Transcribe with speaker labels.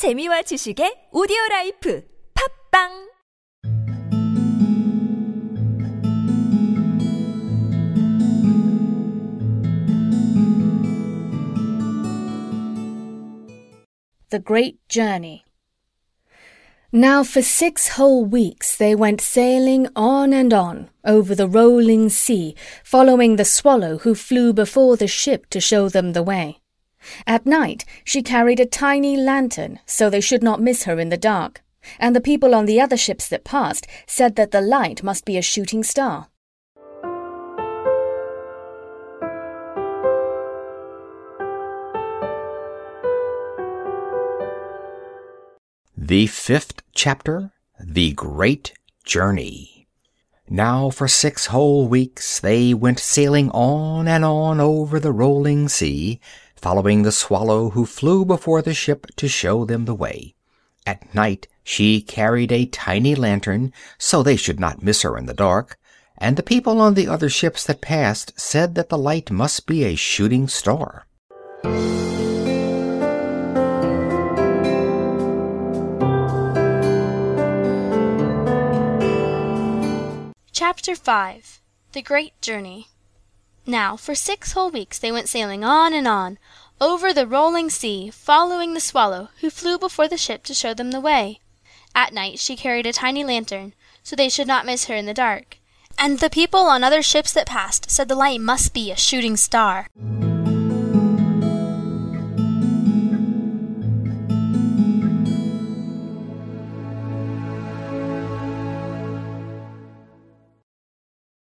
Speaker 1: 재미와 지식의 오디오 라이프 팟빵
Speaker 2: The Great Journey. Now, for six whole weeks, they went sailing on and on over the rolling sea, following the swallow who flew before the ship to show them the way. At night she carried a tiny lantern so they should not miss her in the dark, and the people on the other ships that passed said that the light must be a shooting star.
Speaker 3: The fifth chapter The Great Journey. Now for six whole weeks they went sailing on and on over the rolling sea, following the swallow who flew before the ship to show them the way. At night she carried a tiny lantern so they should not miss her in the dark, and the people on the other ships that passed said that the light must be a shooting star.
Speaker 4: Chapter 5 The Great Journey Now for six whole weeks they went sailing on and on, over the rolling sea, following the swallow, who flew before the ship to show them the way. At night she carried a tiny lantern, so they should not miss her in the dark. And the people on other ships that passed said the light must be a shooting star.